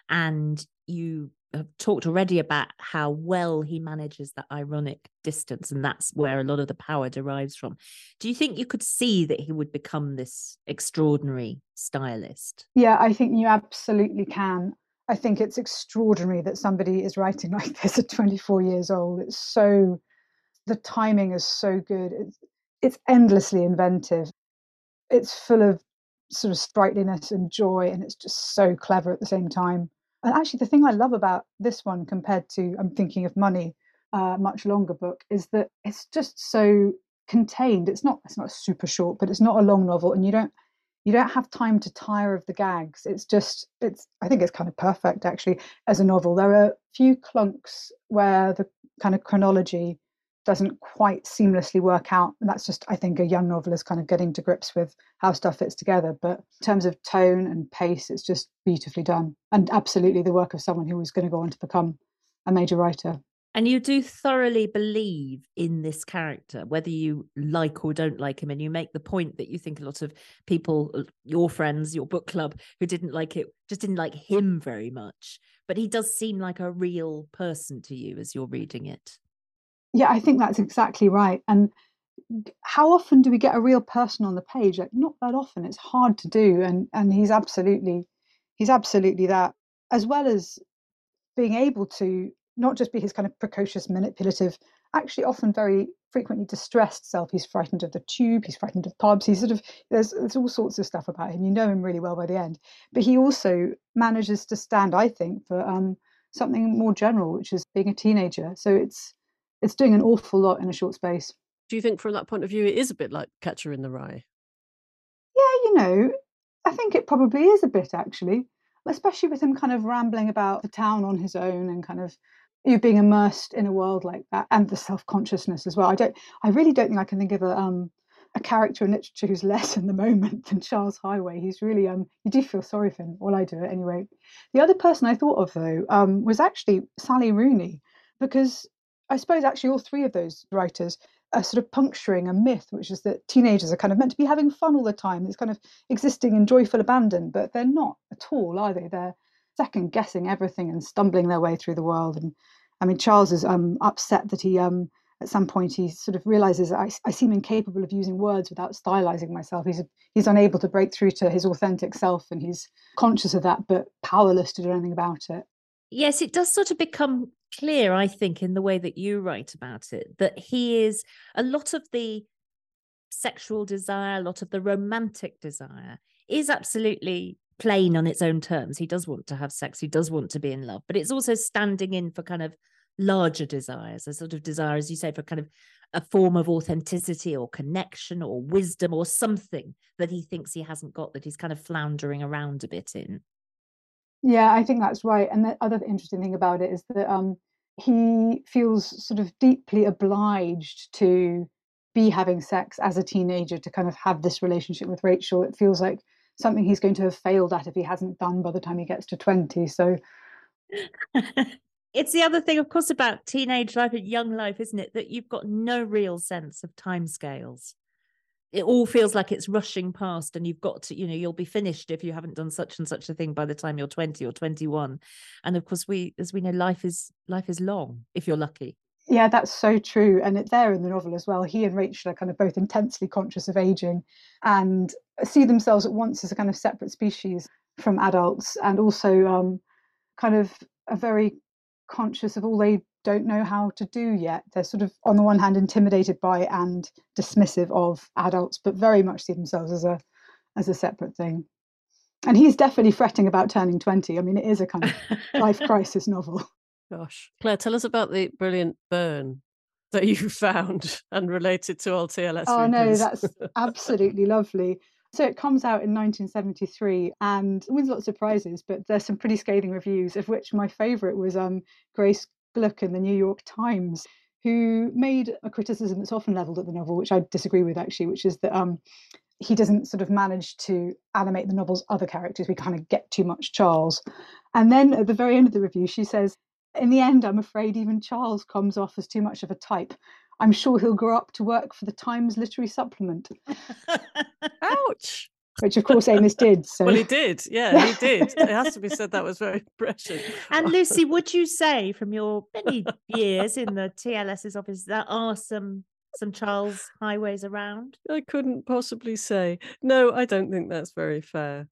Speaker 1: and you have talked already about how well he manages that ironic distance, and that's where a lot of the power derives from. Do you think you could see that he would become this extraordinary stylist?
Speaker 4: Yeah, I think you absolutely can. I think it's extraordinary that somebody is writing [laughs] like this at 24 years old. It's so, the timing is so good. It's, it's endlessly inventive. It's full of sort of sprightliness and joy, and it's just so clever at the same time. And actually, the thing I love about this one compared to I'm thinking of Money, a much longer book, is that it's just so contained. It's not it's not super short, but it's not a long novel, and you don't you don't have time to tire of the gags. It's just it's I think it's kind of perfect actually as a novel. There are a few clunks where the kind of chronology doesn't quite seamlessly work out. And that's just, I think, a young novelist kind of getting to grips with how stuff fits together. But in terms of tone and pace, it's just beautifully done. And absolutely the work of someone who was going to go on to become a major writer.
Speaker 1: And you do thoroughly believe in this character, whether you like or don't like him. And you make the point that you think a lot of people, uh, your friends, your book club, who didn't like it, just didn't like him very much. But he does seem like a real person to you as you're reading it.
Speaker 4: Yeah, I think that's exactly right. And how often do we get a real person on the page? Like not that often. It's hard to do. And and he's absolutely he's absolutely that. As well as being able to not just be his kind of precocious, manipulative, actually often very frequently distressed self. He's frightened of the tube, he's frightened of pubs, he's sort of there's there's all sorts of stuff about him. You know him really well by the end. But he also manages to stand, I think, for um, something more general, which is being a teenager. So it's it's doing an awful lot in a short space.
Speaker 2: Do you think, from that point of view, it is a bit like Catcher in the Rye?
Speaker 4: Yeah, you know, I think it probably is a bit actually, especially with him kind of rambling about the town on his own and kind of you being immersed in a world like that and the self-consciousness as well. I don't, I really don't think I can think of a um a character in literature who's [laughs] less in the moment than Charles Highway. He's really um you do feel sorry for him. Well, I do it anyway. The other person I thought of though um was actually Sally Rooney because I suppose actually all three of those writers are sort of puncturing a myth, which is that teenagers are kind of meant to be having fun all the time. It's kind of existing in joyful abandon, but they're not at all, are they? They're second guessing everything and stumbling their way through the world. And I mean, Charles is um, upset that he, um, at some point, he sort of realizes I, I seem incapable of using words without stylizing myself. He's he's unable to break through to his authentic self, and he's conscious of that, but powerless to do anything about it.
Speaker 1: Yes, it does sort of become clear, I think, in the way that you write about it, that he is a lot of the sexual desire, a lot of the romantic desire is absolutely plain on its own terms. He does want to have sex, he does want to be in love, but it's also standing in for kind of larger desires, a sort of desire, as you say, for kind of a form of authenticity or connection or wisdom or something that he thinks he hasn't got that he's kind of floundering around a bit in.
Speaker 4: Yeah, I think that's right. And the other interesting thing about it is that um, he feels sort of deeply obliged to be having sex as a teenager to kind of have this relationship with Rachel. It feels like something he's going to have failed at if he hasn't done by the time he gets to 20. So
Speaker 1: it's the other thing, of course, about teenage life and young life, isn't it? That you've got no real sense of timescales it all feels like it's rushing past and you've got to you know you'll be finished if you haven't done such and such a thing by the time you're 20 or 21 and of course we as we know life is life is long if you're lucky.
Speaker 4: Yeah that's so true. And it's there in the novel as well. He and rachel are kind of both intensely conscious of aging and see themselves at once as a kind of separate species from adults and also um, kind of a very conscious of all they don't know how to do yet. They're sort of, on the one hand, intimidated by and dismissive of adults, but very much see themselves as a as a separate thing. And he's definitely fretting about turning 20. I mean, it is a kind of life [laughs] crisis novel.
Speaker 2: Gosh. Claire, tell us about the brilliant burn that you [laughs] found and related to old TLS.
Speaker 4: Oh,
Speaker 2: readers.
Speaker 4: no, that's absolutely lovely. So it comes out in 1973 and wins lots of prizes, but there's some pretty scathing reviews, of which my favourite was um, Grace Glueck in the New York Times, who made a criticism that's often levelled at the novel, which I disagree with actually, which is that um, he doesn't sort of manage to animate the novel's other characters. We kind of get too much Charles. And then at the very end of the review, she says, In the end, I'm afraid even Charles comes off as too much of a type. I'm sure he'll grow up to work for the Times Literary Supplement. [laughs]
Speaker 2: Ouch.
Speaker 4: Which, of course, Amis did. So.
Speaker 2: Well, he did. Yeah, he did. [laughs] it has to be said that was very prescient.
Speaker 1: And Lucy, would you say from your many years in the TLS's office there are some some Charles highways around?
Speaker 2: I couldn't possibly say. No, I don't think that's very fair.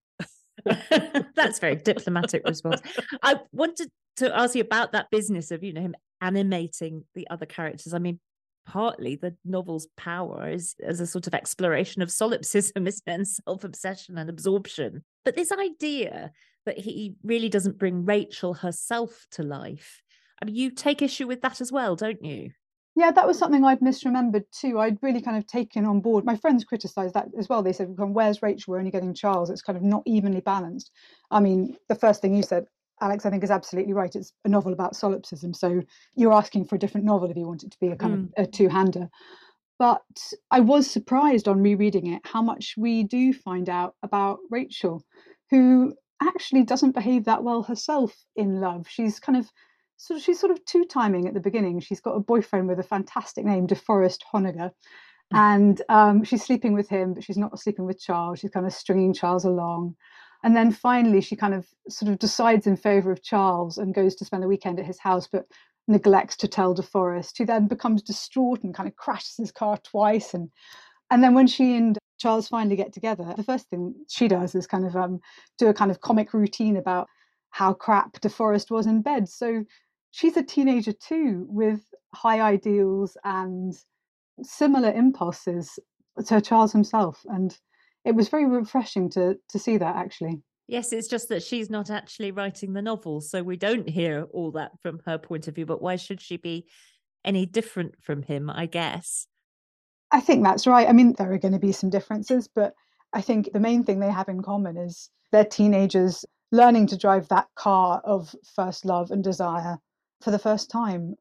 Speaker 2: [laughs]
Speaker 1: that's very diplomatic response. I wanted to ask you about that business of you know him animating the other characters. I mean, partly the novel's power is as a sort of exploration of solipsism, [laughs] it? And self-obsession and absorption. But this idea that he really doesn't bring Rachel herself to life. I mean, you take issue with that as well, don't you?
Speaker 4: Yeah, that was something I'd misremembered too. I'd really kind of taken on board. My friends criticised that as well. They said, "Where's Rachel? We're only getting Charles. It's kind of not evenly balanced." I mean, the first thing you said, Alex, I think is absolutely right. It's a novel about solipsism, so you're asking for a different novel if you want it to be a kind mm. of a two-hander. But I was surprised on rereading it how much we do find out about Rachel, who actually doesn't behave that well herself in love. She's kind of so she's sort of two timing at the beginning. She's got a boyfriend with a fantastic name, DeForest Honegger, and um, she's sleeping with him, but she's not sleeping with Charles. She's kind of stringing Charles along. And then finally, she kind of sort of decides in favor of Charles and goes to spend the weekend at his house, but neglects to tell De Forest, who then becomes distraught and kind of crashes his car twice. And and then when she and Charles finally get together, the first thing she does is kind of um, do a kind of comic routine about how crap De Forest was in bed. So she's a teenager too with high ideals and similar impulses to Charles himself. And it was very refreshing to to see that actually.
Speaker 1: Yes, it's just that she's not actually writing the novel, so we don't hear all that from her point of view. But why should she be any different from him? I guess.
Speaker 4: I think that's right. I mean, there are going to be some differences, but I think the main thing they have in common is they're teenagers learning to drive that car of first love and desire for the first time.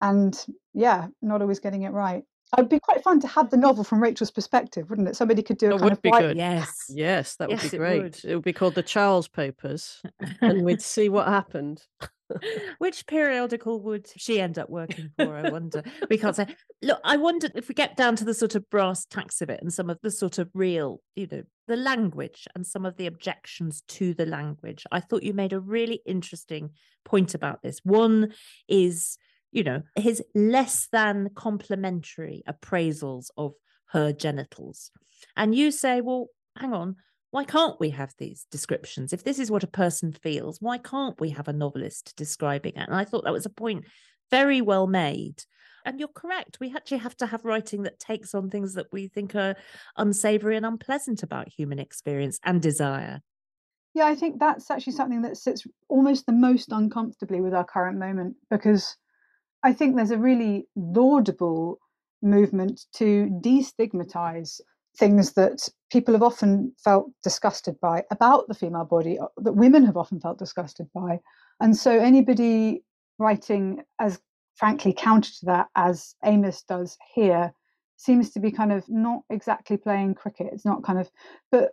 Speaker 4: And yeah, not always getting it right. It'd be quite fun to have the novel from Rachel's perspective, wouldn't it? Somebody could do a
Speaker 2: It
Speaker 4: kind
Speaker 2: would
Speaker 4: of
Speaker 2: be
Speaker 4: white.
Speaker 2: good.
Speaker 1: Yes.
Speaker 2: Yes, that would
Speaker 1: Yes,
Speaker 2: be
Speaker 1: it
Speaker 2: great.
Speaker 1: would.
Speaker 2: It would be called the Charles Papers, and we'd see what happened. [laughs]
Speaker 1: Which periodical would she end up working for? I wonder. we can't say. Look, I wonder if we get down to the sort of brass tacks of it and some of the sort of real, you know, the language and some of the objections to the language. I thought you made a really interesting point about this. One is, you know, his less than complimentary appraisals of her genitals. And you say, well, hang on, why can't we have these descriptions? If this is what a person feels, why can't we have a novelist describing it? And I thought that was a point very well made. And you're correct. We actually have to have writing that takes on things that we think are unsavory and unpleasant about human experience and desire.
Speaker 4: Yeah, I think that's actually something that sits almost the most uncomfortably with our current moment because I think there's a really laudable movement to destigmatize things that people have often felt disgusted by about the female body, uh, that women have often felt disgusted by. And so anybody writing as frankly counter to that as Amis does here seems to be kind of not exactly playing cricket. It's not kind of, but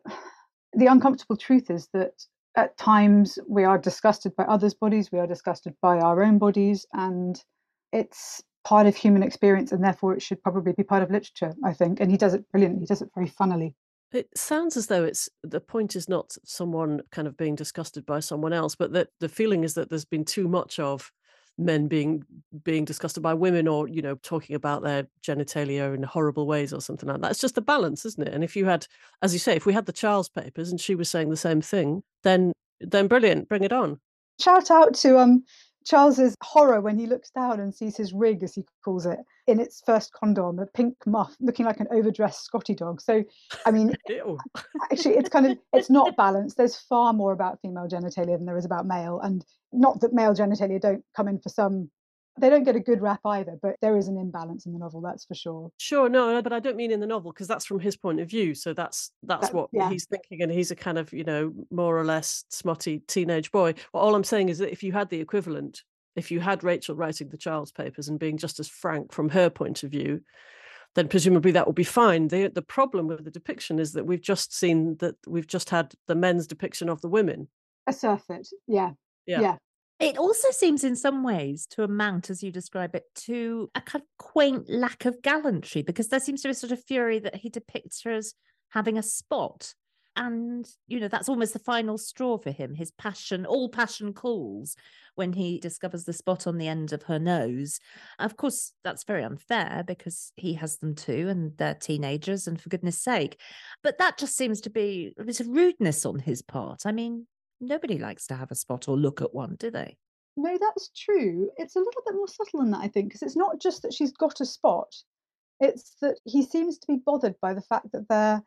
Speaker 4: the uncomfortable truth is that at times we are disgusted by others' bodies, we are disgusted by our own bodies, and it's part of human experience, and therefore it should probably be part of literature, I think. And he does it brilliantly, he does it very funnily.
Speaker 2: It sounds as though it's the point is not someone kind of being disgusted by someone else, but that the feeling is that there's been too much of men being being disgusted by women or you know talking about their genitalia in horrible ways or something like that it's just the balance isn't it and if you had as you say if we had the charles papers and she was saying the same thing then then brilliant bring it on
Speaker 4: Shout out to um Charles's horror when he looks down and sees his rig, as he calls it, in its first condom, a pink muff, looking like an overdressed Scotty dog. So, I mean, [laughs] actually, it's kind of it's not balanced. There's far more about female genitalia than there is about male, and not that male genitalia don't come in for some they don't get a good rap either, but there is an imbalance in the novel, that's for sure.
Speaker 2: Sure, no, but I don't mean in the novel because that's from his point of view. So that's that's that, what yeah. he's thinking, and he's a kind of you know more or less smutty teenage boy. Well, all I'm saying is that if you had the equivalent, if you had Rachel writing the child's papers and being just as frank from her point of view, then presumably that will be fine. The the problem with the depiction is that we've just seen that we've just had the men's depiction of the women.
Speaker 4: A surfeit, yeah. Yeah. yeah.
Speaker 1: It also seems, in some ways, to amount, as you describe it, to a kind of quaint lack of gallantry, because there seems to be a sort of fury that he depicts her as having a spot. And, you know, that's almost the final straw for him. His passion, all passion calls when he discovers the spot on the end of her nose. Of course, that's very unfair because he has them too, and they're teenagers, and for goodness sake. But that just seems to be a bit of rudeness on his part. I mean, nobody likes to have a spot or look at one, do they?
Speaker 4: No, that's true. It's a little bit more subtle than that, I think, because it's not just that she's got a spot, it's that he seems to be bothered by the fact that their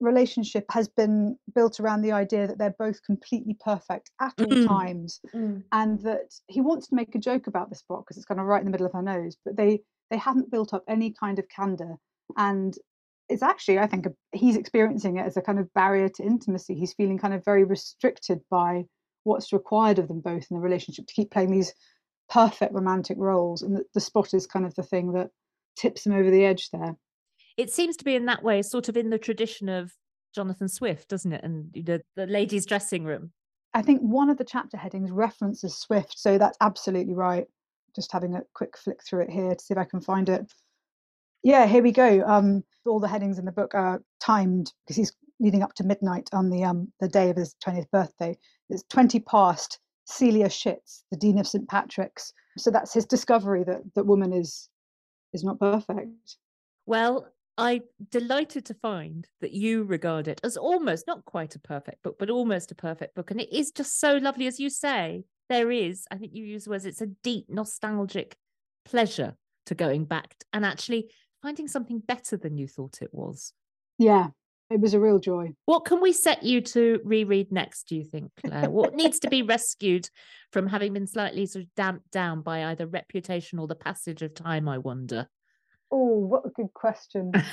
Speaker 4: relationship has been built around the idea that they're both completely perfect at all mm. times mm. and that he wants to make a joke about the spot because it's kind of right in the middle of her nose but they they haven't built up any kind of candor and it's actually, I think, a, he's experiencing it as a kind of barrier to intimacy. He's feeling kind of very restricted by what's required of them both in the relationship to keep playing these perfect romantic roles. And the, the spot is kind of the thing that tips him over the edge there.
Speaker 1: It seems to be in that way, sort of in the tradition of Jonathan Swift, doesn't it? And the, the ladies' dressing room.
Speaker 4: I think one of the chapter headings references Swift, so that's absolutely right. Just having a quick flick through it here to see if I can find it. Yeah, here we go. Um, all the headings in the book are timed because he's leading up to midnight on the um, the day of his 20th birthday. It's 20 past. Celia Shits, the Dean of St. Patrick's. So that's his discovery that that woman is is not perfect.
Speaker 1: Well, I'm delighted to find that you regard it as almost not quite a perfect book, but almost a perfect book. And it is just so lovely, as you say. There is, I think you use the words, it's a deep nostalgic pleasure to going back and actually finding something better than you thought it was.
Speaker 4: Yeah, it was a real joy.
Speaker 1: What can we set you to reread next, do you think, Claire? what needs to be rescued from having been slightly sort of damped down by either reputation or the passage of time, I wonder?
Speaker 4: Oh, what a good question. [laughs]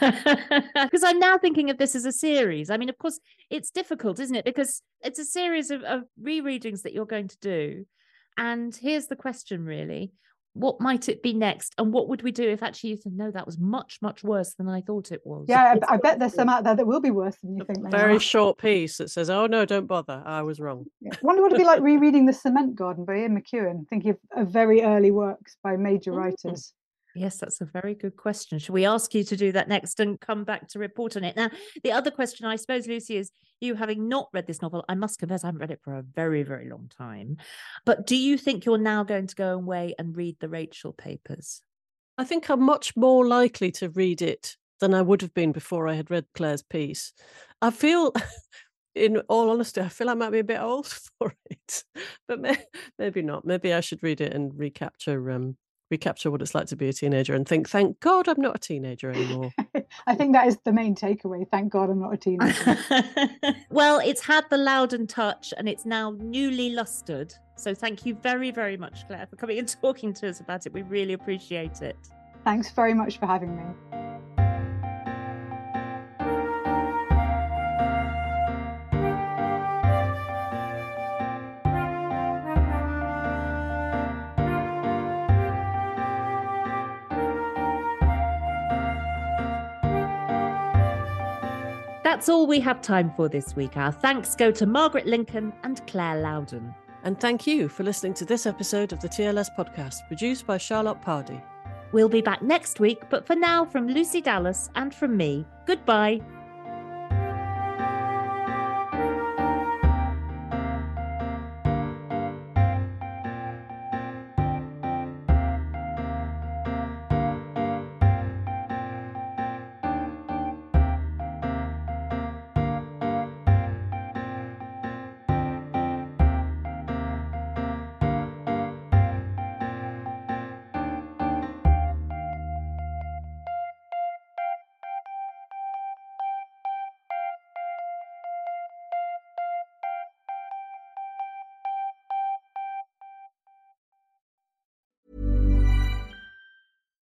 Speaker 1: Because I'm now thinking of this as a series. I mean, of course, it's difficult, isn't it? Because it's a series of, of rereadings that you're going to do. And here's the question really what might it be next? And what would we do if actually you said no that was much much worse than i thought it was.
Speaker 4: Yeah i, I bet there's some out there that will be worse than you think
Speaker 2: very short piece that says oh no don't bother i was wrong.
Speaker 4: Yeah. I wonder what it'd be like [laughs] rereading the cement garden by ian mcewan thinking of, of very early works by major mm. writers
Speaker 1: Yes, that's a very good question. Should we ask you to do that next and come back to report on it? Now, the other question, I suppose, Lucy, is you having not read this novel, I must confess, I haven't read it for a very, very long time. But do you think you're now going to go away and read the Rachel papers?
Speaker 2: I think I'm much more likely to read it than I would have been before I had read Claire's piece. I feel. [laughs] in all honesty, I feel I might be a bit old [laughs] for it, but may- maybe not. Maybe I should read it and recapture um, recapture what it's like to be a teenager and think, thank God I'm not a teenager anymore. [laughs]
Speaker 4: I think that is the main takeaway. Thank God I'm not a teenager. [laughs]
Speaker 1: well, it's had the Lowdon touch and it's now newly lustered. So thank you very, very much, Claire, for coming and [laughs] talking to us about it. We really appreciate it.
Speaker 4: Thanks very much for having me.
Speaker 1: That's all we have time for this week. Our thanks go to Margarette Lincoln and Claire Lowdon.
Speaker 2: And thank you for listening to this episode of the TLS podcast, produced by Charlotte Pardy.
Speaker 1: We'll be back next week, but for now, from Lucy Dallas and from me, goodbye.